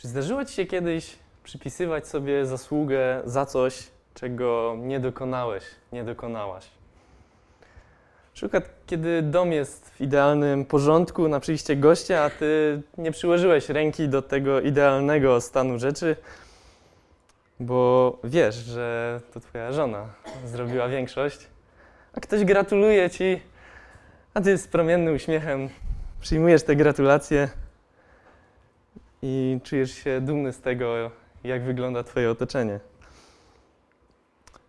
Czy zdarzyło Ci się kiedyś przypisywać sobie zasługę za coś, czego nie dokonałeś, nie dokonałaś? Na przykład, kiedy dom jest w idealnym porządku na przyjście gościa, a Ty nie przyłożyłeś ręki do tego idealnego stanu rzeczy, bo wiesz, że to Twoja żona zrobiła większość, a ktoś gratuluje Ci, a Ty z promiennym uśmiechem przyjmujesz te gratulacje i czujesz się dumny z tego, jak wygląda Twoje otoczenie.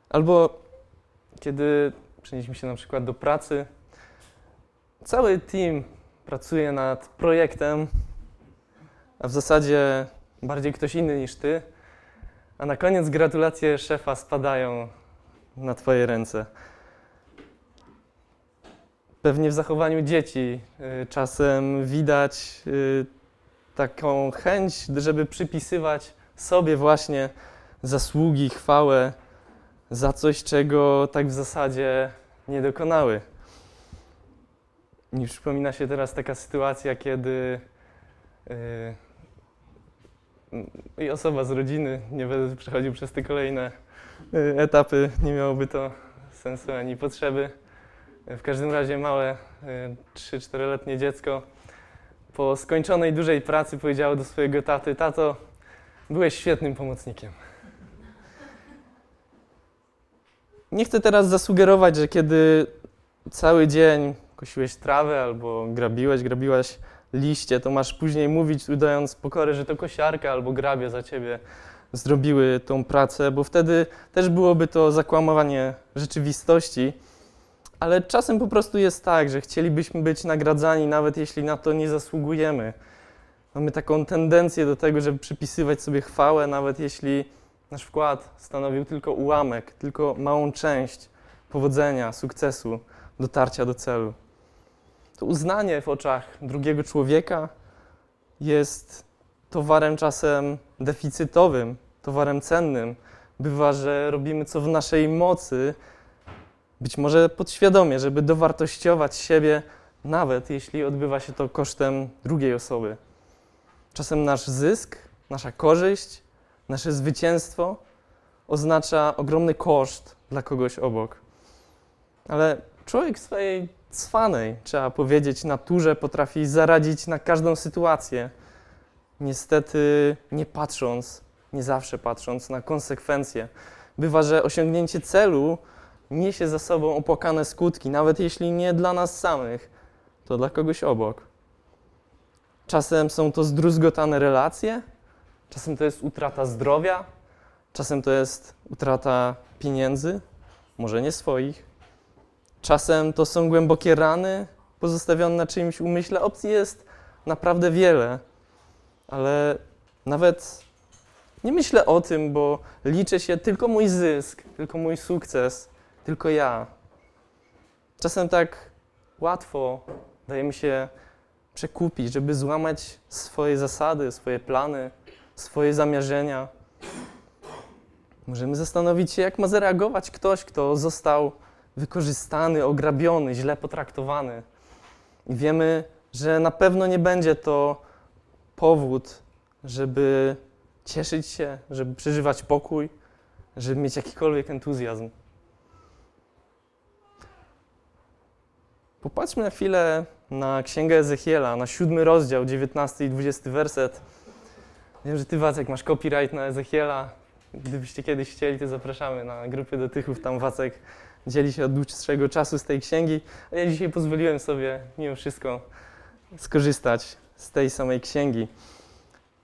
Albo kiedy przenieśmy się na przykład do pracy, cały team pracuje nad projektem, a w zasadzie bardziej ktoś inny niż Ty, a na koniec gratulacje szefa spadają na Twoje ręce. Pewnie w zachowaniu dzieci y, czasem widać y, taką chęć, żeby przypisywać sobie właśnie zasługi, chwałę za coś, czego tak w zasadzie nie dokonały. Mi przypomina się teraz taka sytuacja, kiedy yy, osoba z rodziny, nie będę przechodził przez te kolejne yy, etapy, nie miałoby to sensu ani potrzeby. W każdym razie małe, yy, 3-4-letnie dziecko po skończonej dużej pracy powiedziało do swojego taty: Tato, byłeś świetnym pomocnikiem. Nie chcę teraz zasugerować, że kiedy cały dzień kosiłeś trawę albo grabiłeś, grabiłaś liście, to masz później mówić, udając pokorę, że to kosiarka albo grabie za ciebie zrobiły tą pracę, bo wtedy też byłoby to zakłamywanie rzeczywistości. Ale czasem po prostu jest tak, że chcielibyśmy być nagradzani, nawet jeśli na to nie zasługujemy. Mamy taką tendencję do tego, żeby przypisywać sobie chwałę, nawet jeśli nasz wkład stanowił tylko ułamek, tylko małą część powodzenia, sukcesu, dotarcia do celu. To uznanie w oczach drugiego człowieka jest towarem czasem deficytowym, towarem cennym. Bywa, że robimy co w naszej mocy, być może podświadomie, żeby dowartościować siebie, nawet jeśli odbywa się to kosztem drugiej osoby. Czasem nasz zysk, nasza korzyść, nasze zwycięstwo oznacza ogromny koszt dla kogoś obok. Ale człowiek w swojej cwanej, trzeba powiedzieć, naturze potrafi zaradzić na każdą sytuację. Niestety nie patrząc, nie zawsze patrząc na konsekwencje. Bywa, że osiągnięcie celu niesie za sobą opłakane skutki, nawet jeśli nie dla nas samych, to dla kogoś obok. Czasem są to zdruzgotane relacje, czasem to jest utrata zdrowia, czasem to jest utrata pieniędzy, może nie swoich. Czasem to są głębokie rany pozostawione na czyimś umyśle. Opcji jest naprawdę wiele, ale nawet nie myślę o tym, bo liczy się tylko mój zysk, tylko mój sukces, tylko ja. Czasem tak łatwo daje mi się przekupić, żeby złamać swoje zasady, swoje plany, swoje zamierzenia. Możemy zastanowić się, jak ma zareagować ktoś, kto został wykorzystany, ograbiony, źle potraktowany. I wiemy, że na pewno nie będzie to powód, żeby cieszyć się, żeby przeżywać pokój, żeby mieć jakikolwiek entuzjazm. Popatrzmy na chwilę na Księgę Ezechiela, na siódmy rozdział, 19 i 20 werset. Wiem, że Ty, Wacek, masz copyright na Ezechiela. Gdybyście kiedyś chcieli, to zapraszamy na grupy dotychów. Tam Wacek dzieli się od dłuższego czasu z tej księgi. A ja dzisiaj pozwoliłem sobie mimo wszystko skorzystać z tej samej księgi.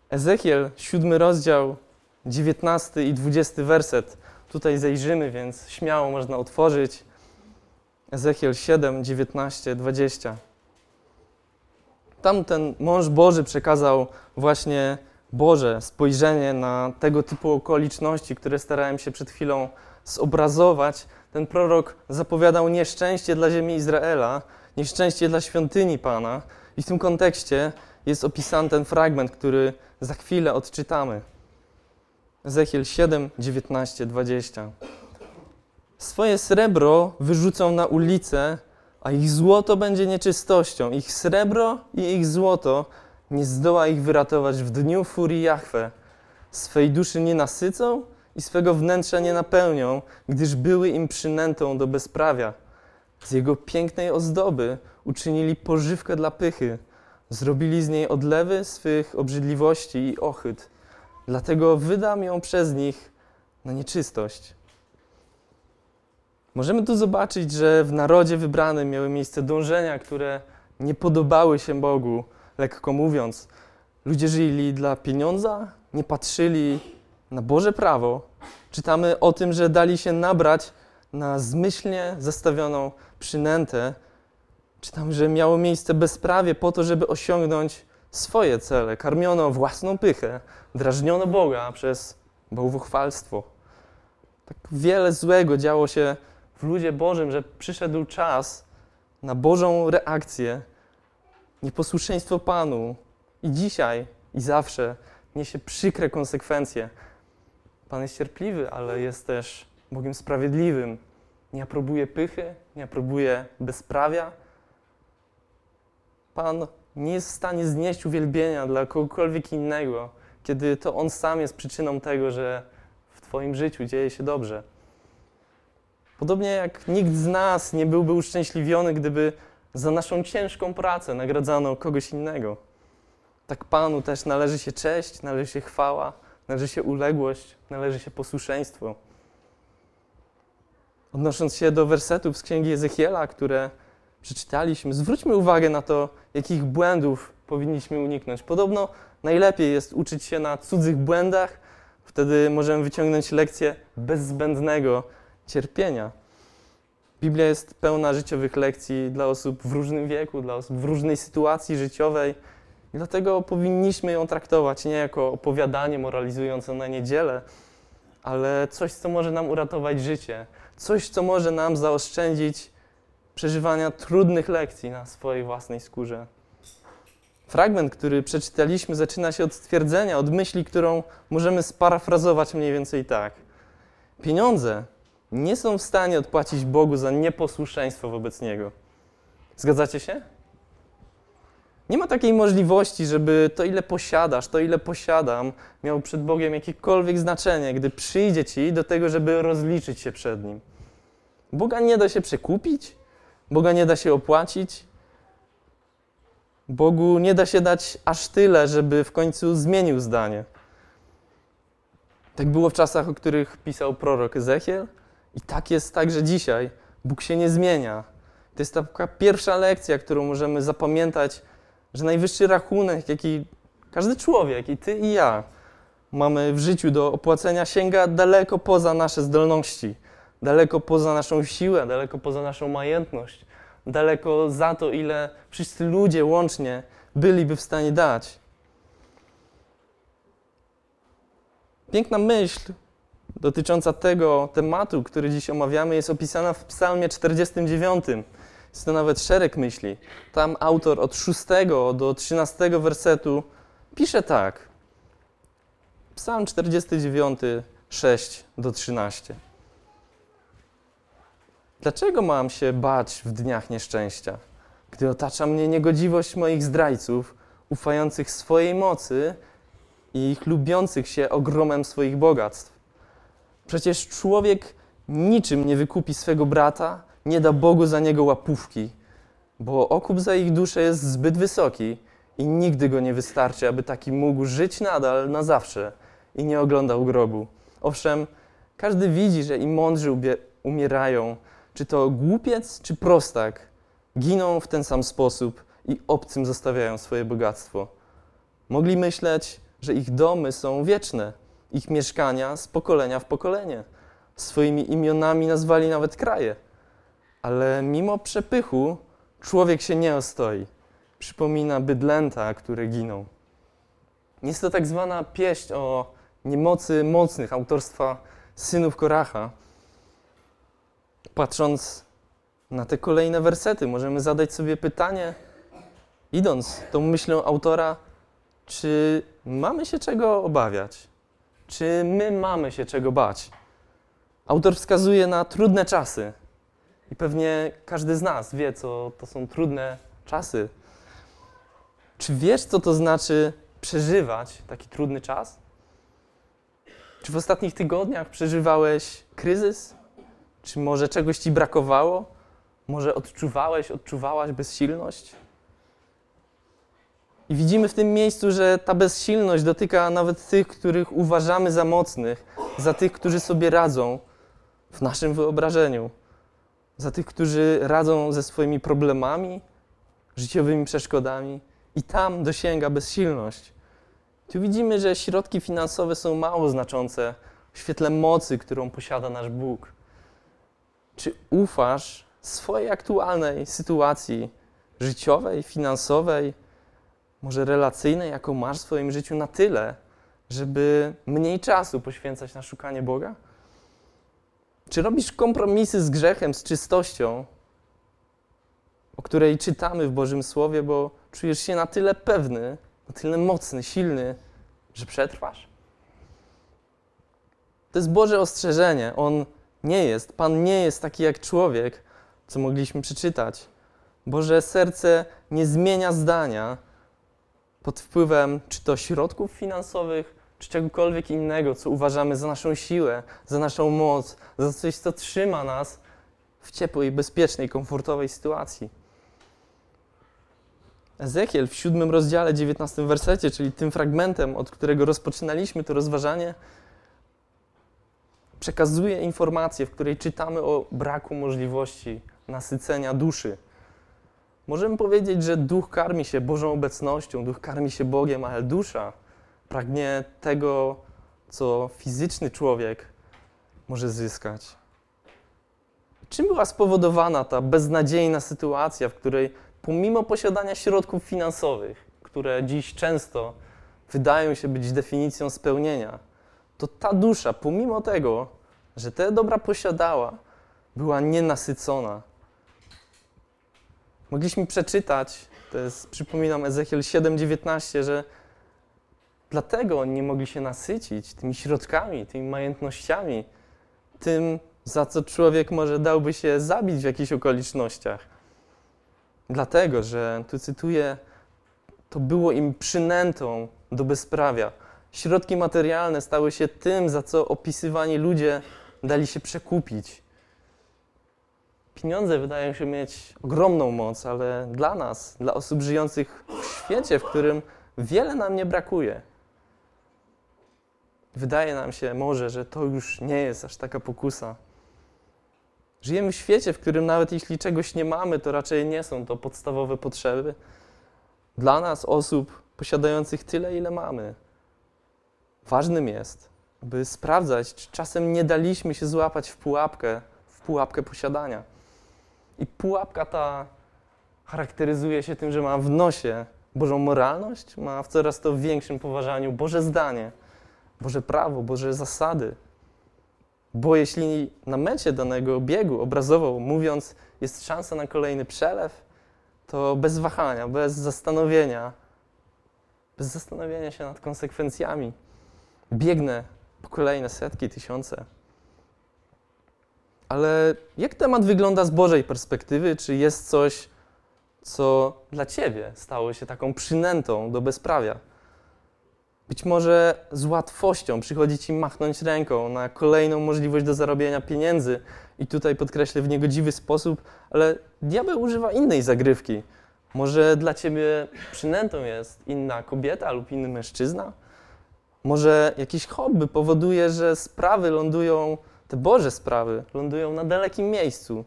Ezechiel, siódmy rozdział, 19 i 20 werset. Tutaj zajrzymy, więc śmiało można otworzyć. Ezechiel 7, 19, 20. Tam ten mąż Boży przekazał właśnie Boże spojrzenie na tego typu okoliczności, które starałem się przed chwilą zobrazować. Ten prorok zapowiadał nieszczęście dla ziemi Izraela, nieszczęście dla świątyni Pana. I w tym kontekście jest opisany ten fragment, który za chwilę odczytamy. Ezechiel 7, 19, 20. Swoje srebro wyrzucą na ulicę, a ich złoto będzie nieczystością. Ich srebro i ich złoto nie zdoła ich wyratować w dniu furii Jahwe. Swej duszy nie nasycą i swego wnętrza nie napełnią, gdyż były im przynętą do bezprawia. Z jego pięknej ozdoby uczynili pożywkę dla pychy. Zrobili z niej odlewy swych obrzydliwości i ochyt. Dlatego wydam ją przez nich na nieczystość. Możemy tu zobaczyć, że w narodzie wybranym miały miejsce dążenia, które nie podobały się Bogu, lekko mówiąc. Ludzie żyli dla pieniądza, nie patrzyli na Boże prawo. Czytamy o tym, że dali się nabrać na zmyślnie zastawioną przynętę. Czytamy, że miało miejsce bezprawie po to, żeby osiągnąć swoje cele. Karmiono własną pychę, drażniono Boga przez bałwochwalstwo. Tak wiele złego działo się w ludzie Bożym, że przyszedł czas na Bożą reakcję, nieposłuszeństwo Panu i dzisiaj, i zawsze niesie przykre konsekwencje. Pan jest cierpliwy, ale jest też Bogiem sprawiedliwym. Nie aprobuje pychy, nie aprobuje bezprawia. Pan nie jest w stanie znieść uwielbienia dla kogokolwiek innego, kiedy to On sam jest przyczyną tego, że w Twoim życiu dzieje się dobrze. Podobnie jak nikt z nas nie byłby uszczęśliwiony, gdyby za naszą ciężką pracę nagradzano kogoś innego. Tak Panu też należy się cześć, należy się chwała, należy się uległość, należy się posłuszeństwo. Odnosząc się do wersetów z księgi Ezechiela, które przeczytaliśmy, zwróćmy uwagę na to, jakich błędów powinniśmy uniknąć. Podobno najlepiej jest uczyć się na cudzych błędach, wtedy możemy wyciągnąć lekcję bez zbędnego cierpienia. Biblia jest pełna życiowych lekcji dla osób w różnym wieku, dla osób w różnej sytuacji życiowej. I dlatego powinniśmy ją traktować nie jako opowiadanie moralizujące na niedzielę, ale coś, co może nam uratować życie, coś, co może nam zaoszczędzić przeżywania trudnych lekcji na swojej własnej skórze. Fragment, który przeczytaliśmy, zaczyna się od stwierdzenia, od myśli, którą możemy sparafrazować mniej więcej tak. Pieniądze nie są w stanie odpłacić Bogu za nieposłuszeństwo wobec Niego. Zgadzacie się? Nie ma takiej możliwości, żeby to, ile posiadasz, to, ile posiadam, miało przed Bogiem jakiekolwiek znaczenie, gdy przyjdzie ci do tego, żeby rozliczyć się przed Nim. Boga nie da się przekupić, Boga nie da się opłacić. Bogu nie da się dać aż tyle, żeby w końcu zmienił zdanie. Tak było w czasach, o których pisał prorok Ezechiel, i tak jest także dzisiaj. Bóg się nie zmienia. To jest taka pierwsza lekcja, którą możemy zapamiętać, że najwyższy rachunek, jaki każdy człowiek, i ty, i ja, mamy w życiu do opłacenia, sięga daleko poza nasze zdolności, daleko poza naszą siłę, daleko poza naszą majętność, daleko za to, ile wszyscy ludzie łącznie byliby w stanie dać. Piękna myśl dotycząca tego tematu, który dziś omawiamy, jest opisana w Psalmie 49. Jest to nawet szereg myśli. Tam autor od 6 do 13 wersetu pisze tak. Psalm 49, 6 do 13. Dlaczego mam się bać w dniach nieszczęścia, gdy otacza mnie niegodziwość moich zdrajców, ufających swojej mocy i ich lubiących się ogromem swoich bogactw? Przecież człowiek niczym nie wykupi swego brata, nie da Bogu za niego łapówki, bo okup za ich duszę jest zbyt wysoki i nigdy go nie wystarczy, aby taki mógł żyć nadal na zawsze i nie oglądał grobu. Owszem, każdy widzi, że i mądrzy umierają, czy to głupiec, czy prostak, giną w ten sam sposób i obcym zostawiają swoje bogactwo. Mogli myśleć, że ich domy są wieczne ich mieszkania z pokolenia w pokolenie. Swoimi imionami nazwali nawet kraje. Ale mimo przepychu człowiek się nie ostoi. Przypomina bydlęta, które giną. Jest to tak zwana pieśń o niemocy mocnych autorstwa synów Koracha. Patrząc na te kolejne wersety, możemy zadać sobie pytanie, idąc tą myślą autora, czy mamy się czego obawiać? Czy my mamy się czego bać? Autor wskazuje na trudne czasy. I pewnie każdy z nas wie, co to są trudne czasy. Czy wiesz, co to znaczy przeżywać taki trudny czas? Czy w ostatnich tygodniach przeżywałeś kryzys? Czy może czegoś ci brakowało? Może odczuwałeś, odczuwałaś bezsilność? I widzimy w tym miejscu, że ta bezsilność dotyka nawet tych, których uważamy za mocnych, za tych, którzy sobie radzą w naszym wyobrażeniu, za tych, którzy radzą ze swoimi problemami, życiowymi przeszkodami. I tam dosięga bezsilność. Tu widzimy, że środki finansowe są mało znaczące w świetle mocy, którą posiada nasz Bóg. Czy ufasz swojej aktualnej sytuacji życiowej, finansowej, może relacyjnej, jaką masz w swoim życiu, na tyle, żeby mniej czasu poświęcać na szukanie Boga? Czy robisz kompromisy z grzechem, z czystością, o której czytamy w Bożym Słowie, bo czujesz się na tyle pewny, na tyle mocny, silny, że przetrwasz? To jest Boże ostrzeżenie. On nie jest, Pan nie jest taki jak człowiek, co mogliśmy przeczytać. Boże serce nie zmienia zdania pod wpływem czy to środków finansowych, czy czegokolwiek innego, co uważamy za naszą siłę, za naszą moc, za coś, co trzyma nas w ciepłej, bezpiecznej, komfortowej sytuacji. Ezekiel w siódmym rozdziale, dziewiętnastym wersecie, czyli tym fragmentem, od którego rozpoczynaliśmy to rozważanie, przekazuje informację, w której czytamy o braku możliwości nasycenia duszy. Możemy powiedzieć, że duch karmi się Bożą obecnością, duch karmi się Bogiem, ale dusza pragnie tego, co fizyczny człowiek może zyskać. Czym była spowodowana ta beznadziejna sytuacja, w której pomimo posiadania środków finansowych, które dziś często wydają się być definicją spełnienia, to ta dusza, pomimo tego, że te dobra posiadała, była nienasycona. Mogliśmy przeczytać, to jest, przypominam, Ezechiel 7,19, że dlatego oni nie mogli się nasycić tymi środkami, tymi majątnościami, tym, za co człowiek może dałby się zabić w jakichś okolicznościach. Dlatego, że, tu cytuję, to było im przynętą do bezprawia. Środki materialne stały się tym, za co opisywani ludzie dali się przekupić. Pieniądze wydają się mieć ogromną moc, ale dla nas, dla osób żyjących w świecie, w którym wiele nam nie brakuje, wydaje nam się może, że to już nie jest aż taka pokusa. Żyjemy w świecie, w którym nawet jeśli czegoś nie mamy, to raczej nie są to podstawowe potrzeby. Dla nas, osób posiadających tyle, ile mamy, ważnym jest, by sprawdzać, czy czasem nie daliśmy się złapać w pułapkę, w pułapkę posiadania. I pułapka ta charakteryzuje się tym, że ma w nosie Bożą moralność, ma w coraz to większym poważaniu Boże zdanie, Boże prawo, Boże zasady. Bo jeśli na mecie danego biegu, obrazowo mówiąc, jest szansa na kolejny przelew, to bez wahania, bez zastanowienia, bez zastanowienia się nad konsekwencjami, biegnę po kolejne setki, tysiące. Ale jak temat wygląda z Bożej perspektywy? Czy jest coś, co dla Ciebie stało się taką przynętą do bezprawia? Być może z łatwością przychodzi Ci machnąć ręką na kolejną możliwość do zarobienia pieniędzy i tutaj podkreślę w niegodziwy sposób, ale diabeł używa innej zagrywki. Może dla Ciebie przynętą jest inna kobieta lub inny mężczyzna? Może jakieś hobby powoduje, że sprawy lądują, te Boże sprawy lądują na dalekim miejscu,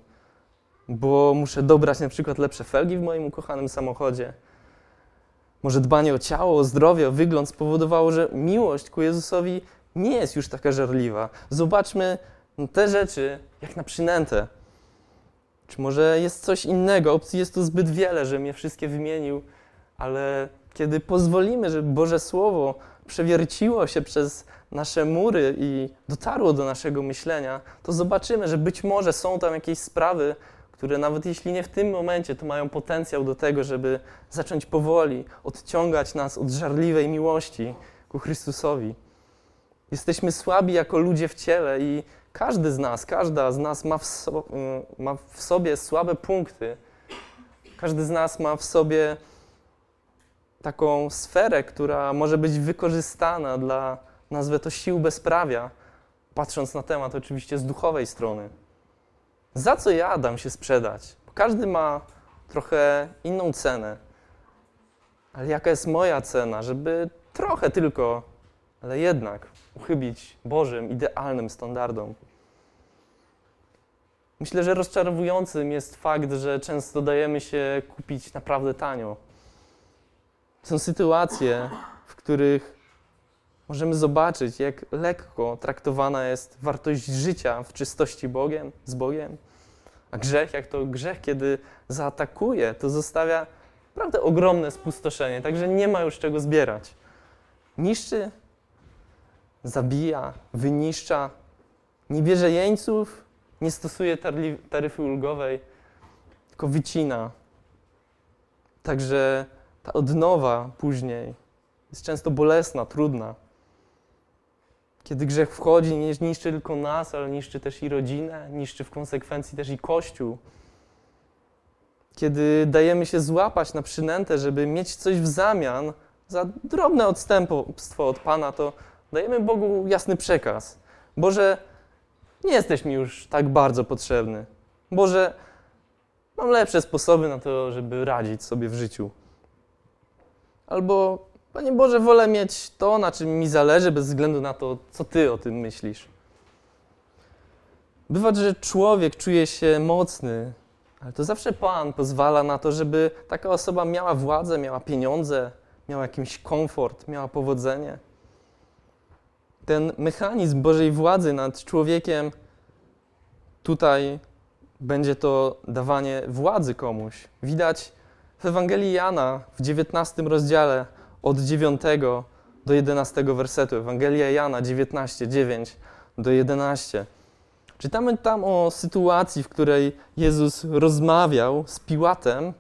bo muszę dobrać na przykład lepsze felgi w moim ukochanym samochodzie. Może dbanie o ciało, o zdrowie, o wygląd spowodowało, że miłość ku Jezusowi nie jest już taka żarliwa. Zobaczmy te rzeczy jak na przynętę. Czy może jest coś innego? Opcji jest tu zbyt wiele, że mnie wszystkie wymienił, ale kiedy pozwolimy, żeby Boże Słowo przewierciło się przez nasze mury i dotarło do naszego myślenia, to zobaczymy, że być może są tam jakieś sprawy, które nawet jeśli nie w tym momencie, to mają potencjał do tego, żeby zacząć powoli odciągać nas od żarliwej miłości ku Chrystusowi. Jesteśmy słabi jako ludzie w ciele i każdy z nas, każda z nas ma w, so, ma w sobie słabe punkty. Każdy z nas ma w sobie taką sferę, która może być wykorzystana dla, nazwę to, sił bezprawia, patrząc na temat oczywiście z duchowej strony. Za co ja dam się sprzedać? Każdy ma trochę inną cenę. Ale jaka jest moja cena, żeby trochę tylko, ale jednak uchybić Bożym, idealnym standardom? Myślę, że rozczarowującym jest fakt, że często dajemy się kupić naprawdę tanio. Są sytuacje, w których możemy zobaczyć, jak lekko traktowana jest wartość życia w czystości Bogiem, z Bogiem. A grzech, jak to grzech, kiedy zaatakuje, to zostawia naprawdę ogromne spustoszenie, także nie ma już czego zbierać. Niszczy, zabija, wyniszcza, nie bierze jeńców, nie stosuje taryfy ulgowej, tylko wycina. Także ta odnowa później jest często bolesna, trudna. Kiedy grzech wchodzi, nie niszczy tylko nas, ale niszczy też i rodzinę, niszczy w konsekwencji też i Kościół. Kiedy dajemy się złapać na przynętę, żeby mieć coś w zamian za drobne odstępstwo od Pana, to dajemy Bogu jasny przekaz. Boże, nie jesteś mi już tak bardzo potrzebny. Boże, mam lepsze sposoby na to, żeby radzić sobie w życiu. Albo, Panie Boże, wolę mieć to, na czym mi zależy, bez względu na to, co Ty o tym myślisz. Bywa, że człowiek czuje się mocny, ale to zawsze Pan pozwala na to, żeby taka osoba miała władzę, miała pieniądze, miała jakiś komfort, miała powodzenie. Ten mechanizm Bożej władzy nad człowiekiem, tutaj będzie to dawanie władzy komuś. Widać w Ewangelii Jana w 19 rozdziale od 9 do 11 wersetu. Ewangelia Jana 19, 9 do 11. Czytamy tam o sytuacji, w której Jezus rozmawiał z Piłatem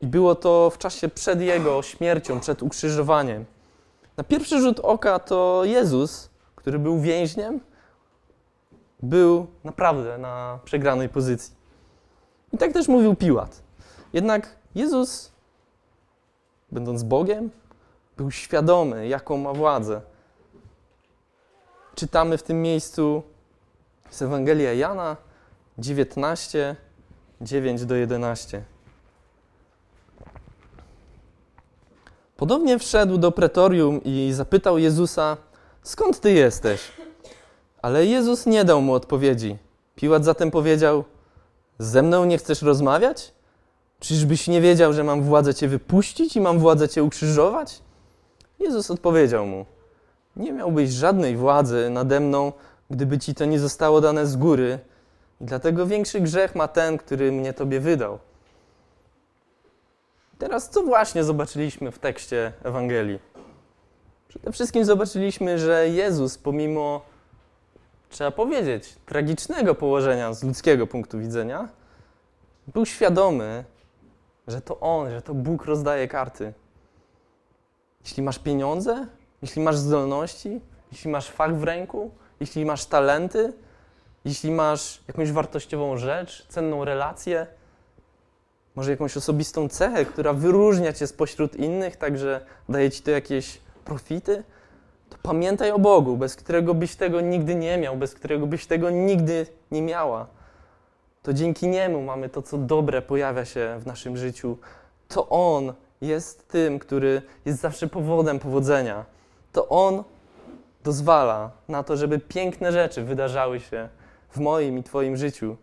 i było to w czasie przed jego śmiercią, przed ukrzyżowaniem. Na pierwszy rzut oka to Jezus, który był więźniem, był naprawdę na przegranej pozycji. I tak też mówił Piłat. Jednak Jezus, będąc Bogiem, był świadomy, jaką ma władzę. Czytamy w tym miejscu z Ewangelia Jana 19, 9 do 11. Podobnie wszedł do pretorium i zapytał Jezusa: Skąd ty jesteś? Ale Jezus nie dał mu odpowiedzi. Piłat zatem powiedział: Ze mną nie chcesz rozmawiać? Czyżbyś nie wiedział, że mam władzę cię wypuścić i mam władzę cię ukrzyżować? Jezus odpowiedział mu: Nie miałbyś żadnej władzy nade mną, gdyby ci to nie zostało dane z góry. I dlatego większy grzech ma ten, który mnie tobie wydał. Teraz co właśnie zobaczyliśmy w tekście Ewangelii? Przede wszystkim zobaczyliśmy, że Jezus, pomimo, trzeba powiedzieć, tragicznego położenia z ludzkiego punktu widzenia, był świadomy, że to On, że to Bóg rozdaje karty. Jeśli masz pieniądze, jeśli masz zdolności, jeśli masz fach w ręku, jeśli masz talenty, jeśli masz jakąś wartościową rzecz, cenną relację, może jakąś osobistą cechę, która wyróżnia cię spośród innych, także daje ci to jakieś profity, to pamiętaj o Bogu, bez którego byś tego nigdy nie miał, bez którego byś tego nigdy nie miała. To dzięki Niemu mamy to, co dobre pojawia się w naszym życiu. To On jest tym, który jest zawsze powodem powodzenia. To On dozwala na to, żeby piękne rzeczy wydarzały się w moim i Twoim życiu.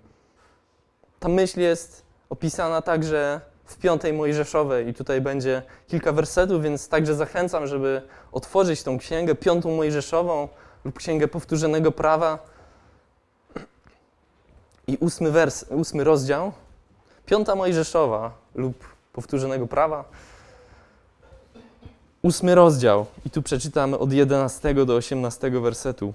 Ta myśl jest opisana także w piątej Mojżeszowej i tutaj będzie kilka wersetów, więc także zachęcam, żeby otworzyć tą księgę, piątą Mojżeszową lub księgę powtórzonego prawa i ósmy, wers, ósmy rozdział, piąta Mojżeszowa lub powtórzonego prawa, ósmy rozdział i tu przeczytamy od 11 do 18 wersetu.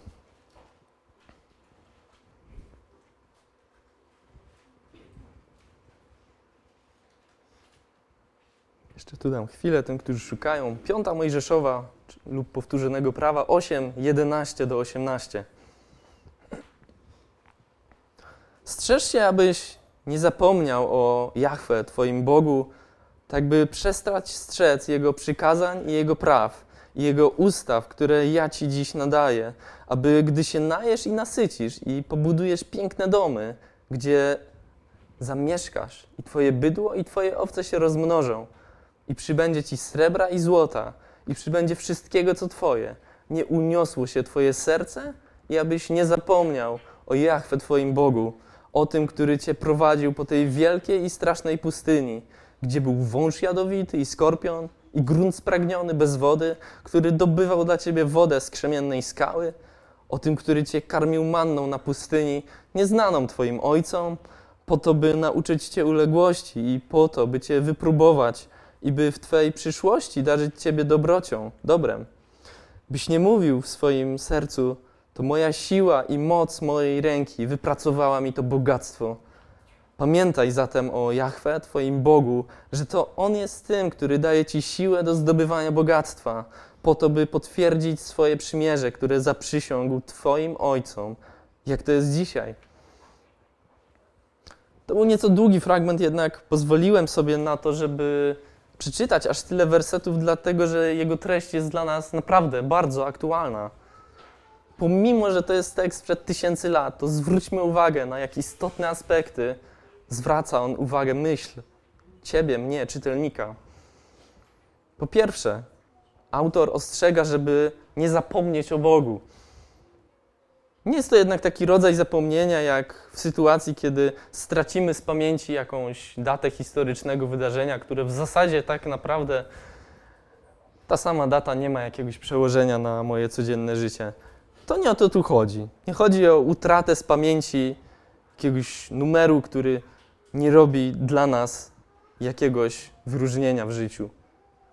Jeszcze tu dam chwilę tym, którzy szukają. Piąta Mojżeszowa lub powtórzonego prawa 8, 11 do 18. Strzeż się, abyś nie zapomniał o Jahwe, Twoim Bogu, tak by przestać strzec Jego przykazań i Jego praw i Jego ustaw, które ja Ci dziś nadaję, aby gdy się najesz i nasycisz i pobudujesz piękne domy, gdzie zamieszkasz i Twoje bydło i Twoje owce się rozmnożą i przybędzie Ci srebra i złota i przybędzie wszystkiego, co Twoje, nie uniosło się Twoje serce i abyś nie zapomniał o Jachwę Twoim Bogu, o tym, który Cię prowadził po tej wielkiej i strasznej pustyni, gdzie był wąż jadowity i skorpion, i grunt spragniony bez wody, który dobywał dla Ciebie wodę z krzemiennej skały, o tym, który Cię karmił manną na pustyni, nieznaną Twoim ojcom, po to, by nauczyć Cię uległości i po to, by Cię wypróbować i by w Twojej przyszłości darzyć Ciebie dobrocią, dobrem. Byś nie mówił w swoim sercu, to moja siła i moc mojej ręki wypracowała mi to bogactwo. Pamiętaj zatem o Jahwe, Twoim Bogu, że to On jest tym, który daje Ci siłę do zdobywania bogactwa, po to, by potwierdzić swoje przymierze, które zaprzysiągł Twoim ojcom, jak to jest dzisiaj. To był nieco długi fragment, jednak pozwoliłem sobie na to, żeby przeczytać aż tyle wersetów, dlatego że jego treść jest dla nas naprawdę bardzo aktualna. Pomimo, że to jest tekst przed tysięcy lat, to zwróćmy uwagę na jak istotne aspekty zwraca on uwagę myśl ciebie, mnie, czytelnika. Po pierwsze, autor ostrzega, żeby nie zapomnieć o Bogu. Nie jest to jednak taki rodzaj zapomnienia, jak w sytuacji, kiedy stracimy z pamięci jakąś datę historycznego wydarzenia, które w zasadzie tak naprawdę ta sama data nie ma jakiegoś przełożenia na moje codzienne życie. To nie o to tu chodzi. Nie chodzi o utratę z pamięci jakiegoś numeru, który nie robi dla nas jakiegoś wyróżnienia w życiu.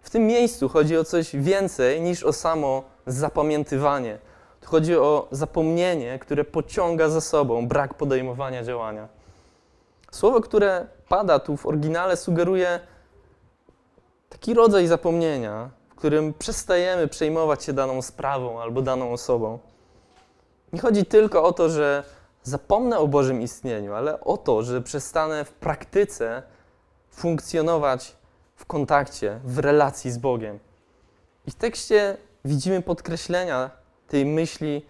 W tym miejscu chodzi o coś więcej niż o samo zapamiętywanie. Tu chodzi o zapomnienie, które pociąga za sobą brak podejmowania działania. Słowo, które pada tu w oryginale, sugeruje taki rodzaj zapomnienia, w którym przestajemy przejmować się daną sprawą albo daną osobą. Nie chodzi tylko o to, że zapomnę o Bożym istnieniu, ale o to, że przestanę w praktyce funkcjonować w kontakcie, w relacji z Bogiem. I w tekście widzimy podkreślenia tej myśli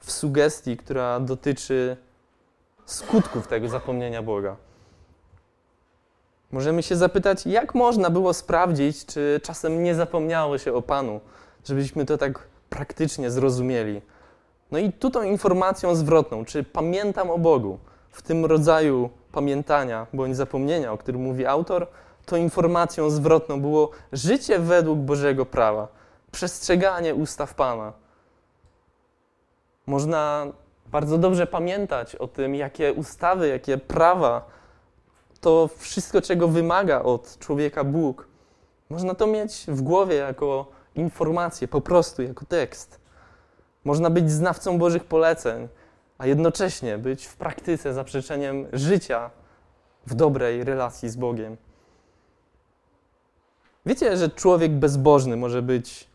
w sugestii, która dotyczy skutków tego zapomnienia Boga. Możemy się zapytać, jak można było sprawdzić, czy czasem nie zapomniało się o Panu, żebyśmy to tak praktycznie zrozumieli. No i tu tą informacją zwrotną, czy pamiętam o Bogu, w tym rodzaju pamiętania bądź zapomnienia, o którym mówi autor, to informacją zwrotną było życie według Bożego prawa, przestrzeganie ustaw Pana. Można bardzo dobrze pamiętać o tym, jakie ustawy, jakie prawa, to wszystko, czego wymaga od człowieka Bóg. Można to mieć w głowie jako informację, po prostu jako tekst. Można być znawcą Bożych poleceń, a jednocześnie być w praktyce zaprzeczeniem życia w dobrej relacji z Bogiem. Wiecie, że człowiek bezbożny może być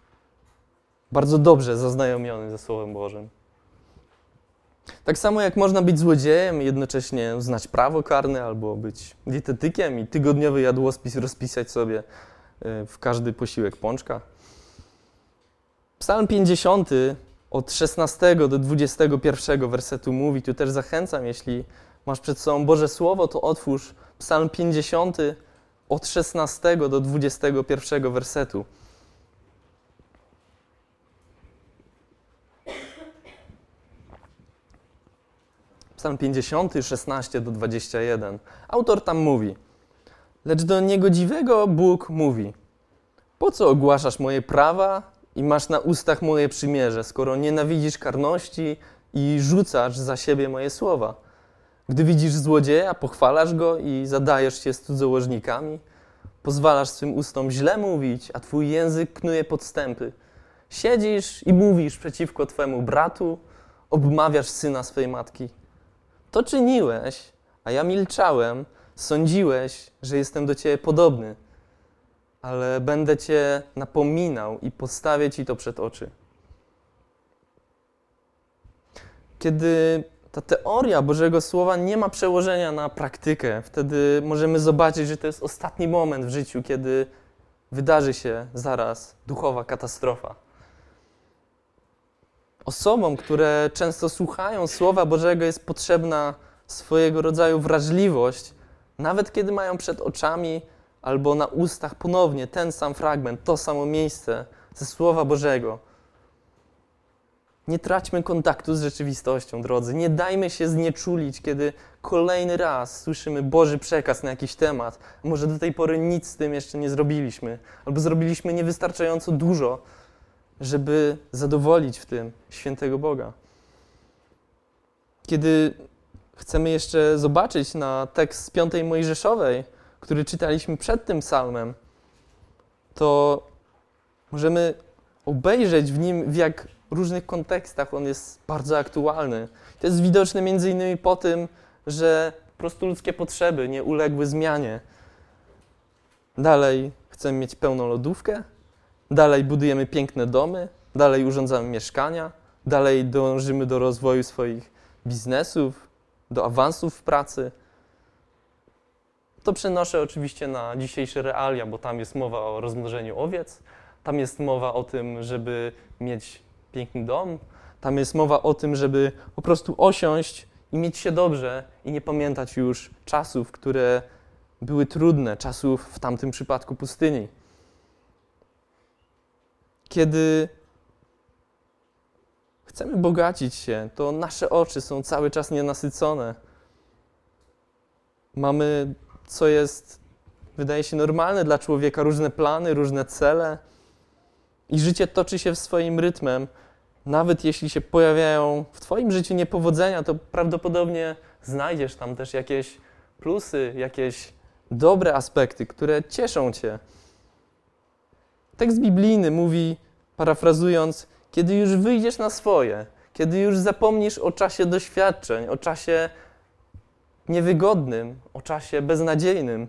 bardzo dobrze zaznajomiony ze Słowem Bożym. Tak samo jak można być złodziejem i jednocześnie znać prawo karne, albo być dietetykiem i tygodniowy jadłospis rozpisać sobie e, w każdy posiłek pączka. Psalm 50 od 16 do 21 wersetu mówi, tu też zachęcam, jeśli masz przed sobą Boże Słowo, to otwórz Psalm 50 od 16 do 21 wersetu. Psalm 50, 16 do 21. Autor tam mówi: Lecz do niegodziwego Bóg mówi: Po co ogłaszasz moje prawa i masz na ustach moje przymierze, skoro nienawidzisz karności i rzucasz za siebie moje słowa? Gdy widzisz złodzieja, pochwalasz go i zadajesz się z cudzołożnikami? Pozwalasz swym ustom źle mówić, a twój język knuje podstępy. Siedzisz i mówisz przeciwko twemu bratu, obmawiasz syna swej matki. To czyniłeś, a ja milczałem, sądziłeś, że jestem do ciebie podobny ale będę Cię napominał i postawię Ci to przed oczy. Kiedy ta teoria Bożego Słowa nie ma przełożenia na praktykę. Wtedy możemy zobaczyć, że to jest ostatni moment w życiu, kiedy wydarzy się zaraz duchowa katastrofa. Osobom, które często słuchają Słowa Bożego, jest potrzebna swojego rodzaju wrażliwość, nawet kiedy mają przed oczami albo na ustach ponownie ten sam fragment, to samo miejsce ze Słowa Bożego. Nie traćmy kontaktu z rzeczywistością, drodzy. Nie dajmy się znieczulić, kiedy kolejny raz słyszymy Boży przekaz na jakiś temat. Może do tej pory nic z tym jeszcze nie zrobiliśmy, albo zrobiliśmy niewystarczająco dużo, żeby zadowolić w tym świętego Boga. Kiedy chcemy jeszcze zobaczyć na tekst z piątej Mojżeszowej, który czytaliśmy przed tym psalmem, to możemy obejrzeć w nim, w jak różnych kontekstach on jest bardzo aktualny. To jest widoczne między innymi po tym, że po prostu ludzkie potrzeby nie uległy zmianie. Dalej chcemy mieć pełną lodówkę, dalej budujemy piękne domy, dalej urządzamy mieszkania, dalej dążymy do rozwoju swoich biznesów, do awansów w pracy. To przenoszę oczywiście na dzisiejsze realia, bo tam jest mowa o rozmnożeniu owiec, tam jest mowa o tym, żeby mieć piękny dom, tam jest mowa o tym, żeby po prostu osiąść i mieć się dobrze i nie pamiętać już czasów, które były trudne, czasów w tamtym przypadku pustyni. Kiedy chcemy bogacić się, to nasze oczy są cały czas nienasycone. Mamy, co jest, wydaje się, normalne dla człowieka, różne plany, różne cele. I życie toczy się w swoim rytmem. Nawet jeśli się pojawiają w Twoim życiu niepowodzenia, to prawdopodobnie znajdziesz tam też jakieś plusy, jakieś dobre aspekty, które cieszą Cię. Tekst biblijny mówi, parafrazując, kiedy już wyjdziesz na swoje, kiedy już zapomnisz o czasie doświadczeń, o czasie niewygodnym, o czasie beznadziejnym,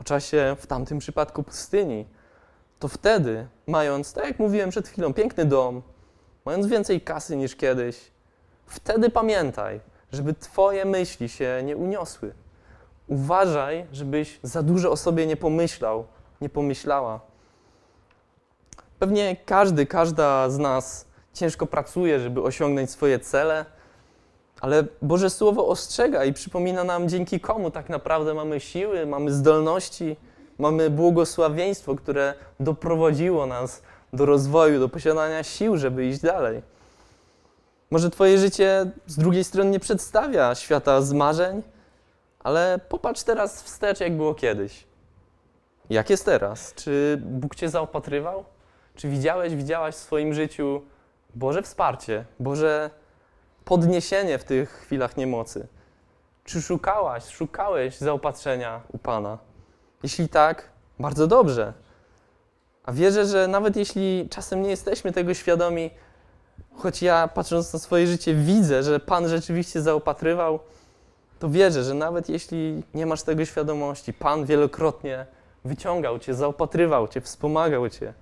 o czasie w tamtym przypadku pustyni, to wtedy, mając, tak jak mówiłem przed chwilą, piękny dom, mając więcej kasy niż kiedyś, wtedy pamiętaj, żeby Twoje myśli się nie uniosły. Uważaj, żebyś za dużo o sobie nie pomyślał, nie pomyślała. Pewnie każdy, każda z nas ciężko pracuje, żeby osiągnąć swoje cele, ale Boże Słowo ostrzega i przypomina nam, dzięki komu tak naprawdę mamy siły, mamy zdolności, mamy błogosławieństwo, które doprowadziło nas do rozwoju, do posiadania sił, żeby iść dalej. Może Twoje życie z drugiej strony nie przedstawia świata z marzeń, ale popatrz teraz wstecz, jak było kiedyś. Jak jest teraz? Czy Bóg Cię zaopatrywał? Czy widziałeś, widziałaś w swoim życiu Boże wsparcie, Boże podniesienie w tych chwilach niemocy? Czy szukałaś, szukałeś zaopatrzenia u Pana? Jeśli tak, bardzo dobrze. A wierzę, że nawet jeśli czasem nie jesteśmy tego świadomi, choć ja patrząc na swoje życie widzę, że Pan rzeczywiście zaopatrywał, to wierzę, że nawet jeśli nie masz tego świadomości, Pan wielokrotnie wyciągał Cię, zaopatrywał Cię, wspomagał Cię.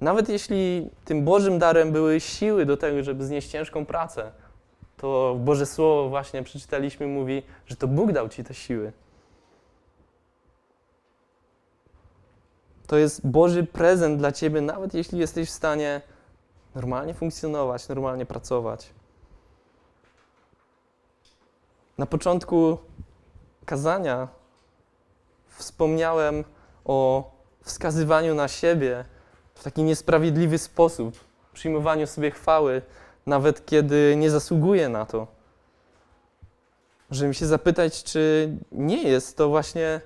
Nawet jeśli tym Bożym darem były siły do tego, żeby znieść ciężką pracę, to Boże Słowo właśnie przeczytaliśmy, mówi, że to Bóg dał Ci te siły. To jest Boży prezent dla Ciebie, nawet jeśli jesteś w stanie normalnie funkcjonować, normalnie pracować. Na początku kazania wspomniałem o wskazywaniu na siebie w taki niesprawiedliwy sposób, przyjmowaniu sobie chwały, nawet kiedy nie zasługuje na to. Możemy się zapytać, czy nie jest to właśnie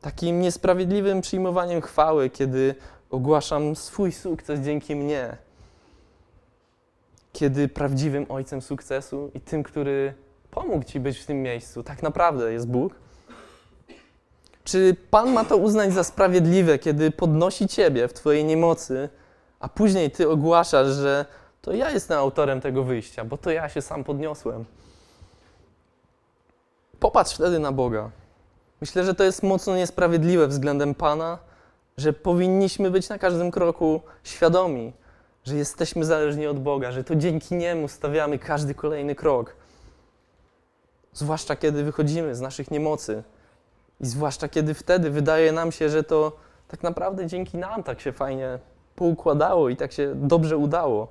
takim niesprawiedliwym przyjmowaniem chwały, kiedy ogłaszam swój sukces dzięki mnie. Kiedy prawdziwym ojcem sukcesu i tym, który pomógł ci być w tym miejscu, tak naprawdę jest Bóg. Czy Pan ma to uznać za sprawiedliwe, kiedy podnosi ciebie w twojej niemocy, a później ty ogłaszasz, że to ja jestem autorem tego wyjścia, bo to ja się sam podniosłem? Popatrz wtedy na Boga. Myślę, że to jest mocno niesprawiedliwe względem Pana, że powinniśmy być na każdym kroku świadomi, że jesteśmy zależni od Boga, że to dzięki Niemu stawiamy każdy kolejny krok. Zwłaszcza kiedy wychodzimy z naszych niemocy. I zwłaszcza kiedy wtedy wydaje nam się, że to tak naprawdę dzięki nam tak się fajnie poukładało i tak się dobrze udało.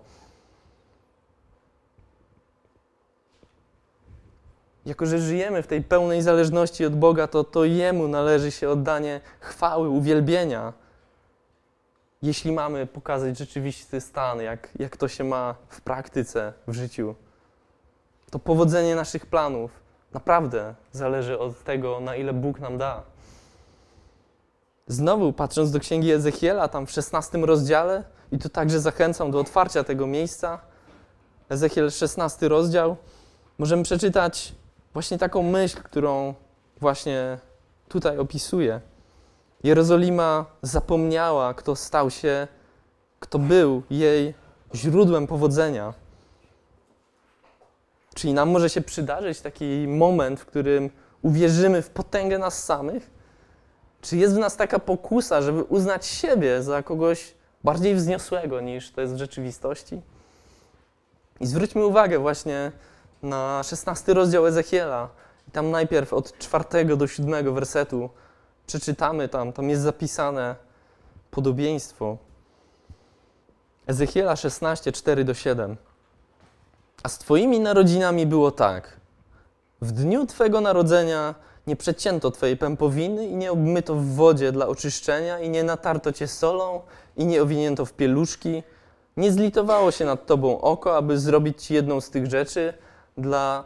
Jako, że żyjemy w tej pełnej zależności od Boga, to, to Jemu należy się oddanie chwały, uwielbienia. Jeśli mamy pokazać rzeczywisty stan, jak, jak to się ma w praktyce, w życiu, to powodzenie naszych planów naprawdę zależy od tego, na ile Bóg nam da. Znowu, patrząc do księgi Ezechiela, tam w 16 rozdziale, i tu także zachęcam do otwarcia tego miejsca, Ezechiel 16 rozdział, możemy przeczytać właśnie taką myśl, którą właśnie tutaj opisuję. Jerozolima zapomniała, kto stał się, kto był jej źródłem powodzenia. Czyli nam może się przydarzyć taki moment, w którym uwierzymy w potęgę nas samych? Czy jest w nas taka pokusa, żeby uznać siebie za kogoś bardziej wzniosłego niż to jest w rzeczywistości? I zwróćmy uwagę właśnie na 16 rozdział Ezechiela. Tam najpierw od 4 do 7 wersetu przeczytamy tam, tam jest zapisane podobieństwo. Ezechiela 16, 4 do 7. A z Twoimi narodzinami było tak. W dniu Twego narodzenia nie przecięto Twojej pępowiny i nie obmyto w wodzie dla oczyszczenia i nie natarto Cię solą i nie owinięto w pieluszki. Nie zlitowało się nad Tobą oko, aby zrobić Ci jedną z tych rzeczy dla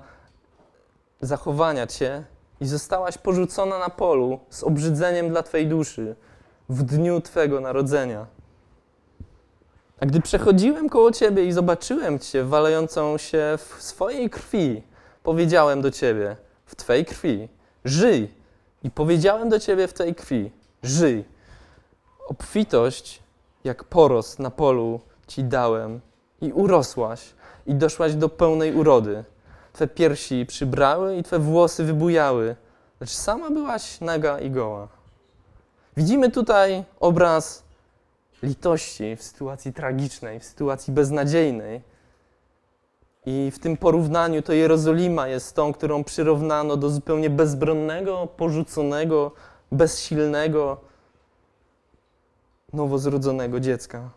zachowania Cię i zostałaś porzucona na polu z obrzydzeniem dla Twojej duszy w dniu Twego narodzenia. A gdy przechodziłem koło Ciebie i zobaczyłem Cię walejącą się w swojej krwi, powiedziałem do Ciebie, w Twojej krwi, żyj. I powiedziałem do Ciebie w Twojej krwi, żyj. Obfitość, jak porost na polu Ci dałem i urosłaś i doszłaś do pełnej urody. Twe piersi przybrały i Twe włosy wybujały, lecz sama byłaś naga i goła. Widzimy tutaj obraz litości w sytuacji tragicznej, w sytuacji beznadziejnej. I w tym porównaniu to Jerozolima jest tą, którą przyrównano do zupełnie bezbronnego, porzuconego, bezsilnego, nowozrodzonego dziecka.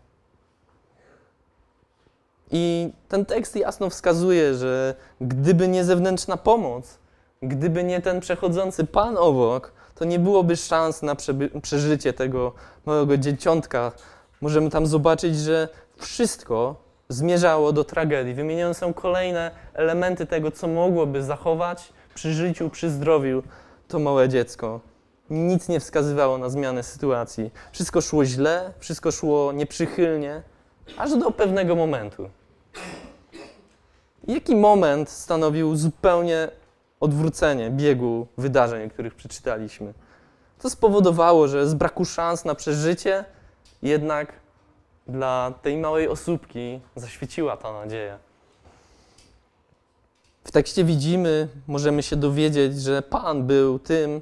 I ten tekst jasno wskazuje, że gdyby nie zewnętrzna pomoc, gdyby nie ten przechodzący Pan obok, to nie byłoby szans na przeżycie tego małego dzieciątka. Możemy tam zobaczyć, że wszystko zmierzało do tragedii. Wymienione są kolejne elementy tego, co mogłoby zachować przy życiu, przy zdrowiu to małe dziecko. Nic nie wskazywało na zmianę sytuacji. Wszystko szło źle, wszystko szło nieprzychylnie, aż do pewnego momentu. Jaki moment stanowił zupełnie odwrócenie biegu wydarzeń, o których przeczytaliśmy? To spowodowało, że z braku szans na przeżycie, jednak dla tej małej osóbki zaświeciła ta nadzieja. W tekście widzimy, możemy się dowiedzieć, że Pan był tym,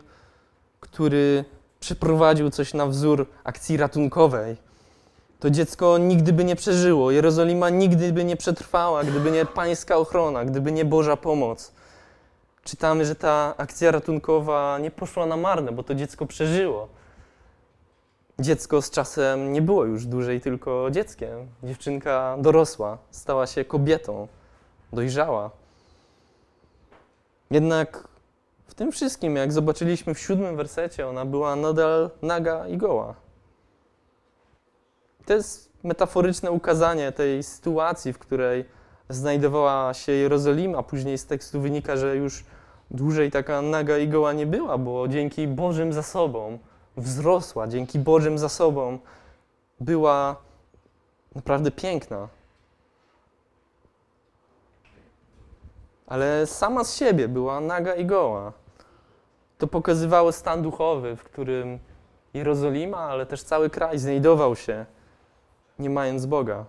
który przeprowadził coś na wzór akcji ratunkowej to dziecko nigdy by nie przeżyło. Jerozolima nigdy by nie przetrwała, gdyby nie pańska ochrona, gdyby nie Boża pomoc. Czytamy, że ta akcja ratunkowa nie poszła na marne, bo to dziecko przeżyło. Dziecko z czasem nie było już dłużej tylko dzieckiem. Dziewczynka dorosła, stała się kobietą, dojrzała. Jednak w tym wszystkim, jak zobaczyliśmy w siódmym wersecie, ona była nadal naga i goła. To jest metaforyczne ukazanie tej sytuacji, w której znajdowała się Jerozolima. Później z tekstu wynika, że już dłużej taka naga i goła nie była, bo dzięki Bożym zasobom wzrosła, dzięki Bożym zasobom była naprawdę piękna. Ale sama z siebie była naga i goła. To pokazywało stan duchowy, w którym Jerozolima, ale też cały kraj znajdował się nie mając Boga.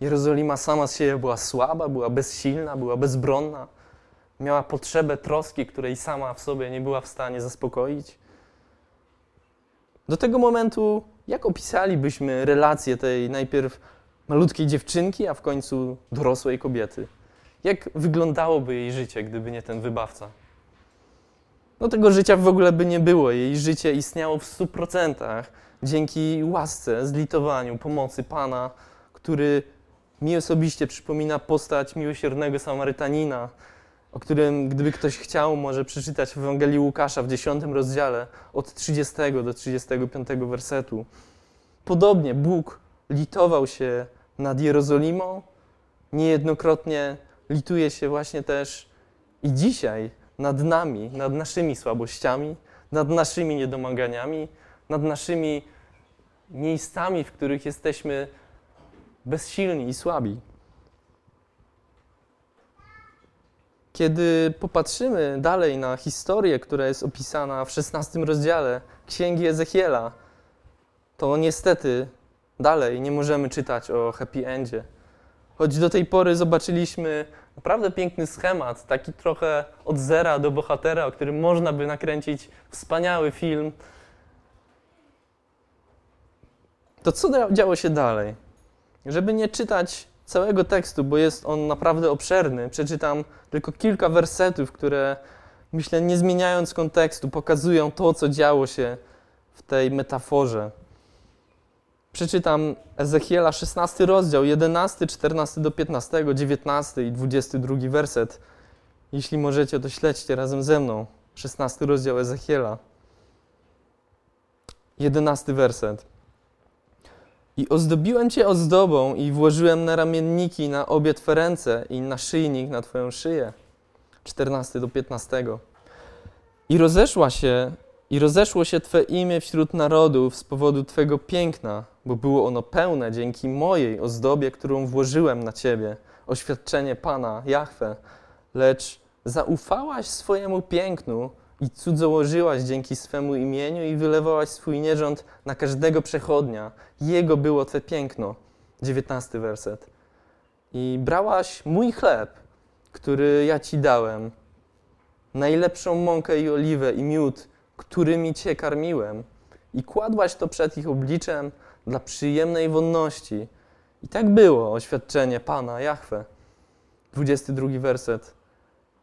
Jerozolima sama z siebie była słaba, była bezsilna, była bezbronna. Miała potrzebę troski, której sama w sobie nie była w stanie zaspokoić. Do tego momentu Jak opisalibyśmy relację tej najpierw malutkiej dziewczynki, a w końcu dorosłej kobiety? Jak wyglądałoby jej życie, gdyby nie ten wybawca? No tego życia w ogóle by nie było. Jej życie istniało w stu procentach dzięki łasce, zlitowaniu, pomocy Pana, który mi osobiście przypomina postać miłosiernego Samarytanina, o którym, gdyby ktoś chciał, może przeczytać w Ewangelii Łukasza w 10 rozdziale od 30 do 35 wersetu. Podobnie Bóg litował się nad Jerozolimą, niejednokrotnie lituje się właśnie też i dzisiaj nad nami, nad naszymi słabościami, nad naszymi niedomaganiami, nad naszymi miejscami, w których jesteśmy bezsilni i słabi. Kiedy popatrzymy dalej na historię, która jest opisana w XVI rozdziale Księgi Ezechiela, to niestety dalej nie możemy czytać o happy endzie. Choć do tej pory zobaczyliśmy naprawdę piękny schemat, taki trochę od zera do bohatera, o którym można by nakręcić wspaniały film. To co działo się dalej? Żeby nie czytać całego tekstu, bo jest on naprawdę obszerny, przeczytam tylko kilka wersetów, które myślę, nie zmieniając kontekstu, pokazują to, co działo się w tej metaforze. Przeczytam Ezechiela 16 rozdział, 11, 14 do 15, 19 i 22 werset. Jeśli możecie, to śledźcie razem ze mną. 16 rozdział Ezechiela. 11 werset. I ozdobiłem cię ozdobą i włożyłem na ramienniki na obie twe ręce i na szyjnik na twoją szyję. 14 do 15. I rozeszła się, i rozeszło się Twe imię wśród narodów z powodu Twego piękna, bo było ono pełne dzięki mojej ozdobie, którą włożyłem na Ciebie, oświadczenie Pana, Jahwe. Lecz zaufałaś swojemu pięknu i cudzołożyłaś dzięki swemu imieniu i wylewałaś swój nierząd na każdego przechodnia. Jego było Twe piękno. 19 werset. I brałaś mój chleb, który ja Ci dałem, najlepszą mąkę i oliwę i miód, którymi Cię karmiłem, i kładłaś to przed ich obliczem dla przyjemnej wonności. I tak było oświadczenie Pana, Jahwe. 22 werset.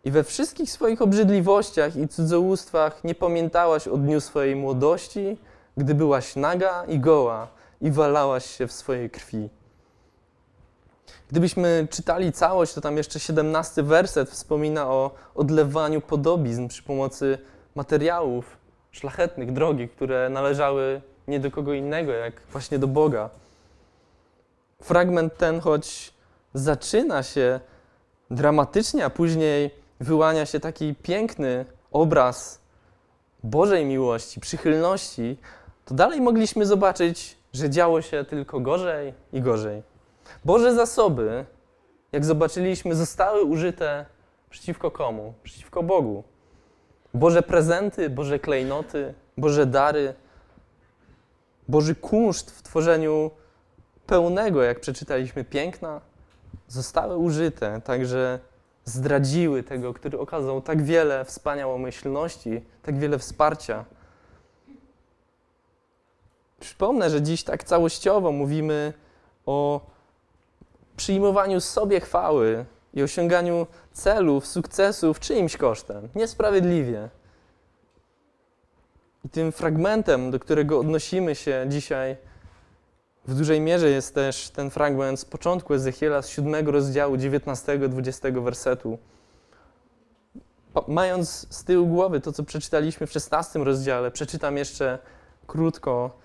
I we wszystkich swoich obrzydliwościach i cudzołóstwach nie pamiętałaś o dniu swojej młodości, gdy byłaś naga i goła i walałaś się w swojej krwi. Gdybyśmy czytali całość, to tam jeszcze 17 werset wspomina o odlewaniu podobizn przy pomocy materiałów szlachetnych, drogich, które należały nie do kogo innego, jak właśnie do Boga. Fragment ten, choć zaczyna się dramatycznie, a później wyłania się taki piękny obraz Bożej miłości, przychylności, to dalej mogliśmy zobaczyć, że działo się tylko gorzej i gorzej. Boże zasoby, jak zobaczyliśmy, zostały użyte przeciwko komu? Przeciwko Bogu. Boże prezenty, Boże klejnoty, Boże dary, Boży kunszt w tworzeniu pełnego, jak przeczytaliśmy, piękna, zostały użyte, także zdradziły tego, który okazał tak wiele wspaniałomyślności, tak wiele wsparcia. Przypomnę, że dziś tak całościowo mówimy o przyjmowaniu sobie chwały i osiąganiu celów, sukcesów czyimś kosztem, niesprawiedliwie. I tym fragmentem, do którego odnosimy się dzisiaj, w dużej mierze jest też ten fragment z początku Ezechiela, z 7 rozdziału, 19-20 wersetu. Mając z tyłu głowy to, co przeczytaliśmy w 16 rozdziale, przeczytam jeszcze krótko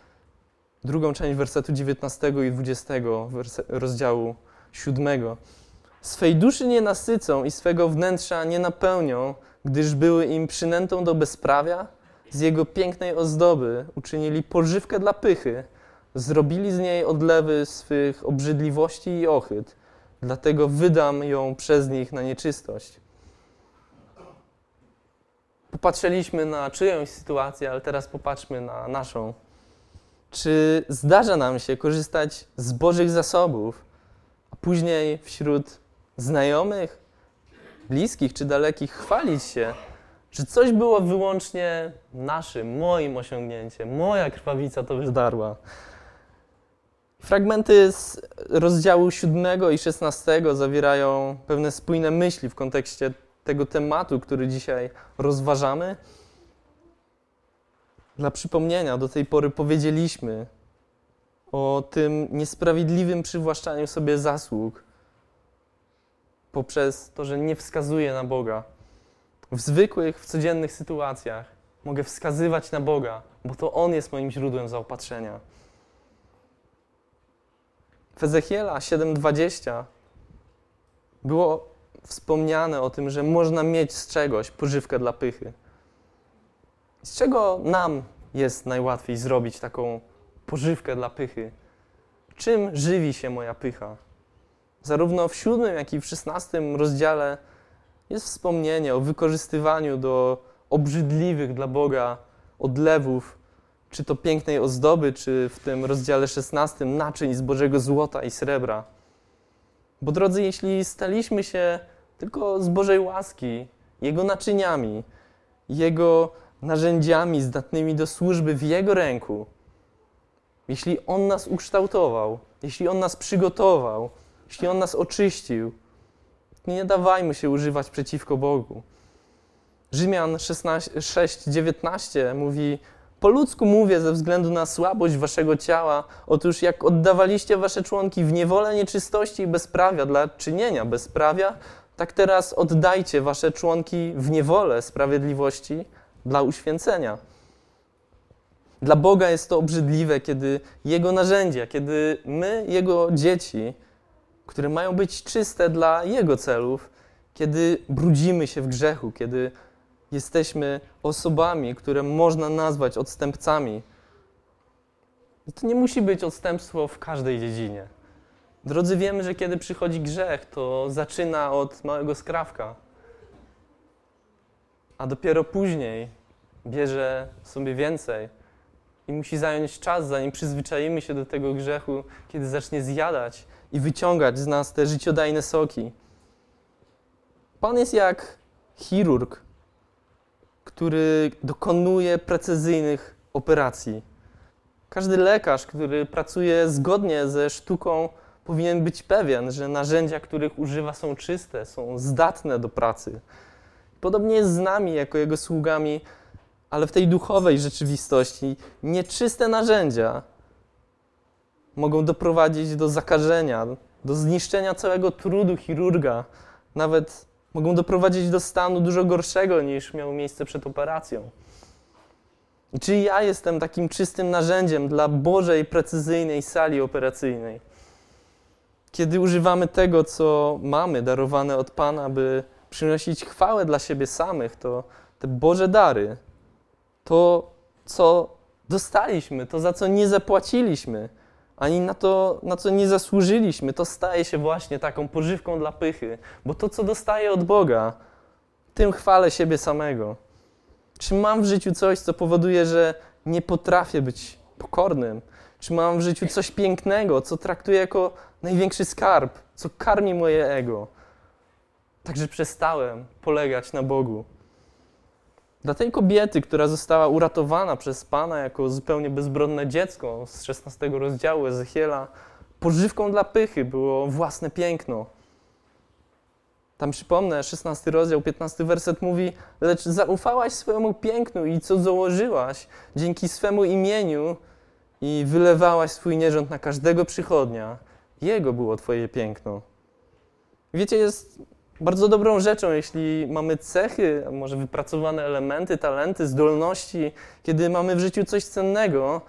drugą część wersetu 19 i 20 rozdziału 7. Swej duszy nie nasycą i swego wnętrza nie napełnią, gdyż były im przynętą do bezprawia, z jego pięknej ozdoby uczynili pożywkę dla pychy, zrobili z niej odlewy swych obrzydliwości i ochyt, dlatego wydam ją przez nich na nieczystość. Popatrzyliśmy na czyjąś sytuację, ale teraz popatrzmy na naszą. Czy zdarza nam się korzystać z Bożych zasobów, a później wśród znajomych, bliskich czy dalekich chwalić się, że coś było wyłącznie naszym, moim osiągnięciem, moja krwawica to wydarła. Fragmenty z rozdziału 7 i 16 zawierają pewne spójne myśli w kontekście tego tematu, który dzisiaj rozważamy. Dla przypomnienia, do tej pory powiedzieliśmy o tym niesprawiedliwym przywłaszczaniu sobie zasług poprzez to, że nie wskazuje na Boga. W zwykłych, w codziennych sytuacjach mogę wskazywać na Boga, bo to On jest moim źródłem zaopatrzenia. W Ezechiela 7:20 było wspomniane o tym, że można mieć z czegoś pożywkę dla pychy. Z czego nam jest najłatwiej zrobić taką pożywkę dla pychy? Czym żywi się moja pycha? Zarówno w siódmym, jak i w szesnastym rozdziale jest wspomnienie o wykorzystywaniu do obrzydliwych dla Boga odlewów, czy to pięknej ozdoby, czy w tym rozdziale 16 naczyń z Bożego złota i srebra. Bo drodzy, jeśli staliśmy się tylko z Bożej łaski, Jego naczyniami, Jego narzędziami zdatnymi do służby w Jego ręku, jeśli On nas ukształtował, jeśli On nas przygotował, jeśli On nas oczyścił, nie dawajmy się używać przeciwko Bogu. Rzymian 6:19 mówi: Po ludzku mówię ze względu na słabość waszego ciała. Otóż, jak oddawaliście wasze członki w niewolę nieczystości i bezprawia dla czynienia bezprawia, tak teraz oddajcie wasze członki w niewolę sprawiedliwości dla uświęcenia. Dla Boga jest to obrzydliwe, kiedy Jego narzędzia, kiedy my, Jego dzieci, które mają być czyste dla Jego celów, kiedy brudzimy się w grzechu, kiedy jesteśmy osobami, które można nazwać odstępcami. I to nie musi być odstępstwo w każdej dziedzinie. Drodzy, wiemy, że kiedy przychodzi grzech, to zaczyna od małego skrawka, a dopiero później bierze sobie więcej i musi zająć czas, zanim przyzwyczaimy się do tego grzechu, kiedy zacznie zjadać i wyciągać z nas te życiodajne soki. Pan jest jak chirurg, który dokonuje precyzyjnych operacji. Każdy lekarz, który pracuje zgodnie ze sztuką, powinien być pewien, że narzędzia, których używa, są czyste, są zdatne do pracy. Podobnie jest z nami, jako jego sługami, ale w tej duchowej rzeczywistości nieczyste narzędzia mogą doprowadzić do zakażenia, do zniszczenia całego trudu chirurga, nawet mogą doprowadzić do stanu dużo gorszego niż miało miejsce przed operacją. I czy ja jestem takim czystym narzędziem dla Bożej, precyzyjnej sali operacyjnej? Kiedy używamy tego, co mamy darowane od Pana, by przynosić chwałę dla siebie samych, to te Boże dary, to, co dostaliśmy, to, za co nie zapłaciliśmy, ani na to, na co nie zasłużyliśmy, to staje się właśnie taką pożywką dla pychy, bo to, co dostaję od Boga, tym chwalę siebie samego. Czy mam w życiu coś, co powoduje, że nie potrafię być pokornym? Czy mam w życiu coś pięknego, co traktuję jako największy skarb, co karmi moje ego? Także przestałem polegać na Bogu. Dla tej kobiety, która została uratowana przez Pana jako zupełnie bezbronne dziecko z 16 rozdziału Ezechiela, pożywką dla pychy było własne piękno. Tam przypomnę, 16 rozdział, 15 werset mówi: Lecz zaufałaś swojemu pięknu i co założyłaś dzięki swemu imieniu i wylewałaś swój nierząd na każdego przychodnia. Jego było Twoje piękno. Wiecie, jest bardzo dobrą rzeczą, jeśli mamy cechy, może wypracowane elementy, talenty, zdolności, kiedy mamy w życiu coś cennego,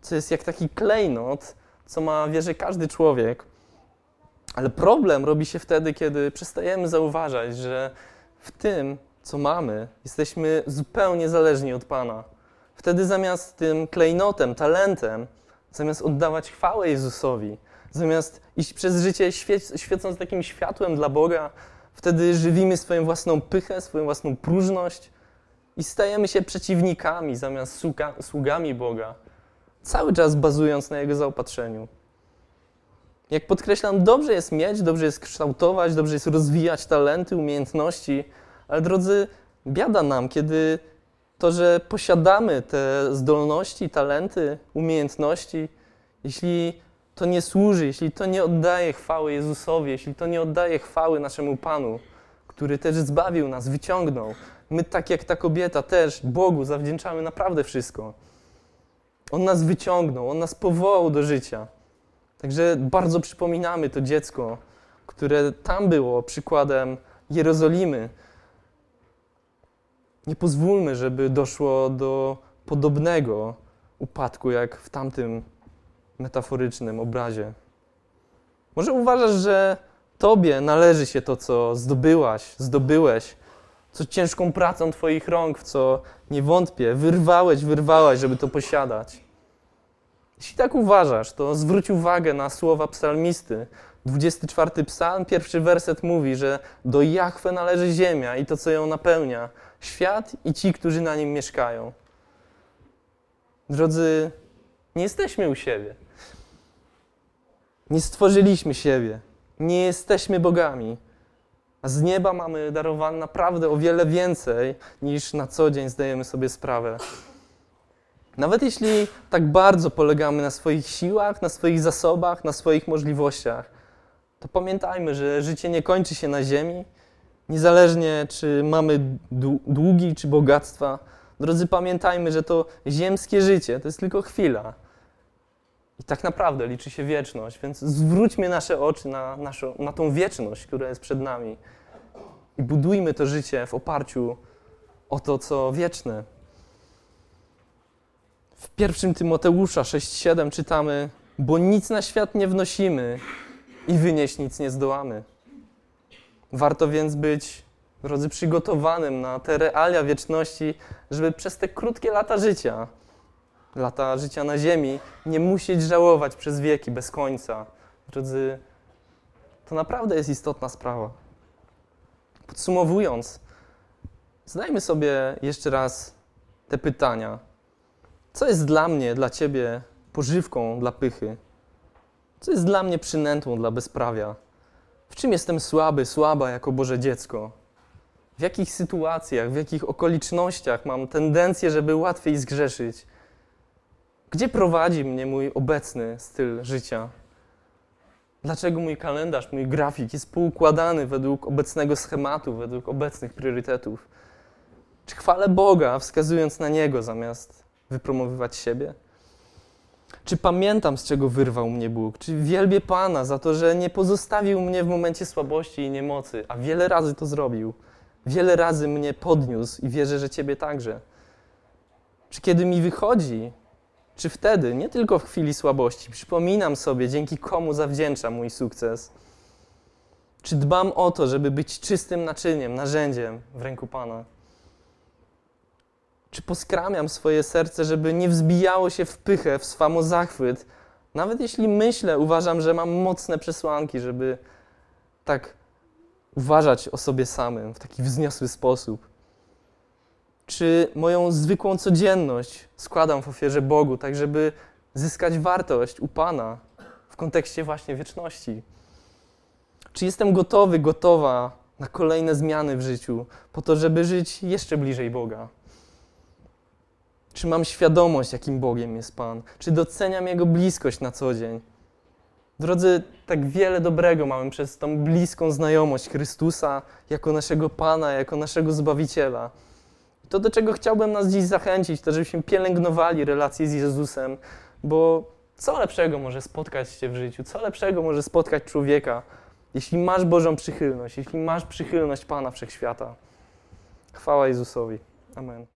co jest jak taki klejnot, co ma wierzę każdy człowiek. Ale problem robi się wtedy, kiedy przestajemy zauważać, że w tym, co mamy, jesteśmy zupełnie zależni od Pana. Wtedy zamiast tym klejnotem, talentem, zamiast oddawać chwałę Jezusowi, zamiast iść przez życie świecąc takim światłem dla Boga, Wtedy żywimy swoją własną pychę, swoją własną próżność i stajemy się przeciwnikami zamiast sługami Boga, cały czas bazując na Jego zaopatrzeniu. Jak podkreślam, dobrze jest mieć, dobrze jest kształtować, dobrze jest rozwijać talenty, umiejętności, ale drodzy, biada nam, kiedy to, że posiadamy te zdolności, talenty, umiejętności, jeśli to nie służy, jeśli to nie oddaje chwały Jezusowi, jeśli to nie oddaje chwały naszemu Panu, który też zbawił nas, wyciągnął. My, tak jak ta kobieta, też Bogu zawdzięczamy naprawdę wszystko. On nas wyciągnął, On nas powołał do życia. Także bardzo przypominamy to dziecko, które tam było przykładem Jerozolimy. Nie pozwólmy, żeby doszło do podobnego upadku, jak w tamtym metaforycznym obrazie. Może uważasz, że Tobie należy się to, co zdobyłaś, zdobyłeś, co ciężką pracą Twoich rąk, w co nie wątpię, wyrwałeś, wyrwałaś, żeby to posiadać. Jeśli tak uważasz, to zwróć uwagę na słowa psalmisty. 24 psalm, pierwszy werset mówi, że do Jachwę należy ziemia i to, co ją napełnia, świat i ci, którzy na nim mieszkają. Drodzy, nie jesteśmy u siebie. Nie stworzyliśmy siebie. Nie jesteśmy bogami. A z nieba mamy darowane naprawdę o wiele więcej, niż na co dzień zdajemy sobie sprawę. Nawet jeśli tak bardzo polegamy na swoich siłach, na swoich zasobach, na swoich możliwościach, to pamiętajmy, że życie nie kończy się na ziemi, niezależnie czy mamy długi czy bogactwa. Drodzy, pamiętajmy, że to ziemskie życie to jest tylko chwila. I tak naprawdę liczy się wieczność, więc zwróćmy nasze oczy na, naszą, na tą wieczność, która jest przed nami. I budujmy to życie w oparciu o to, co wieczne. W pierwszym Tymoteusza 6,7 czytamy: Bo nic na świat nie wnosimy i wynieść nic nie zdołamy. Warto więc być, drodzy, przygotowanym na te realia wieczności, żeby przez te krótkie lata życia, lata życia na ziemi, nie musieć żałować przez wieki bez końca. Drodzy, to naprawdę jest istotna sprawa. Podsumowując, zadajmy sobie jeszcze raz te pytania. Co jest dla mnie, dla Ciebie pożywką dla pychy? Co jest dla mnie przynętą dla bezprawia? W czym jestem słaby, słaba jako Boże dziecko? W jakich sytuacjach, w jakich okolicznościach mam tendencję, żeby łatwiej zgrzeszyć? Gdzie prowadzi mnie mój obecny styl życia? Dlaczego mój kalendarz, mój grafik jest poukładany według obecnego schematu, według obecnych priorytetów? Czy chwalę Boga, wskazując na Niego, zamiast wypromowywać siebie? Czy pamiętam, z czego wyrwał mnie Bóg? Czy wielbię Pana za to, że nie pozostawił mnie w momencie słabości i niemocy, a wiele razy to zrobił? Wiele razy mnie podniósł i wierzę, że Ciebie także. Czy kiedy mi wychodzi, czy wtedy, nie tylko w chwili słabości, przypominam sobie, dzięki komu zawdzięczam mój sukces? Czy dbam o to, żeby być czystym naczyniem, narzędziem w ręku Pana? Czy poskramiam swoje serce, żeby nie wzbijało się w pychę, w samozachwyt, nawet jeśli myślę, uważam, że mam mocne przesłanki, żeby tak uważać o sobie samym w taki wzniosły sposób? Czy moją zwykłą codzienność składam w ofierze Bogu, tak żeby zyskać wartość u Pana w kontekście właśnie wieczności? Czy jestem gotowy, gotowa na kolejne zmiany w życiu, po to, żeby żyć jeszcze bliżej Boga? Czy mam świadomość, jakim Bogiem jest Pan? Czy doceniam Jego bliskość na co dzień? Drodzy, tak wiele dobrego mamy przez tą bliską znajomość Chrystusa jako naszego Pana, jako naszego Zbawiciela. To, do czego chciałbym nas dziś zachęcić, to żebyśmy pielęgnowali relacje z Jezusem, bo co lepszego może spotkać Cię w życiu? Co lepszego może spotkać człowieka, jeśli masz Bożą przychylność, jeśli masz przychylność Pana Wszechświata? Chwała Jezusowi. Amen.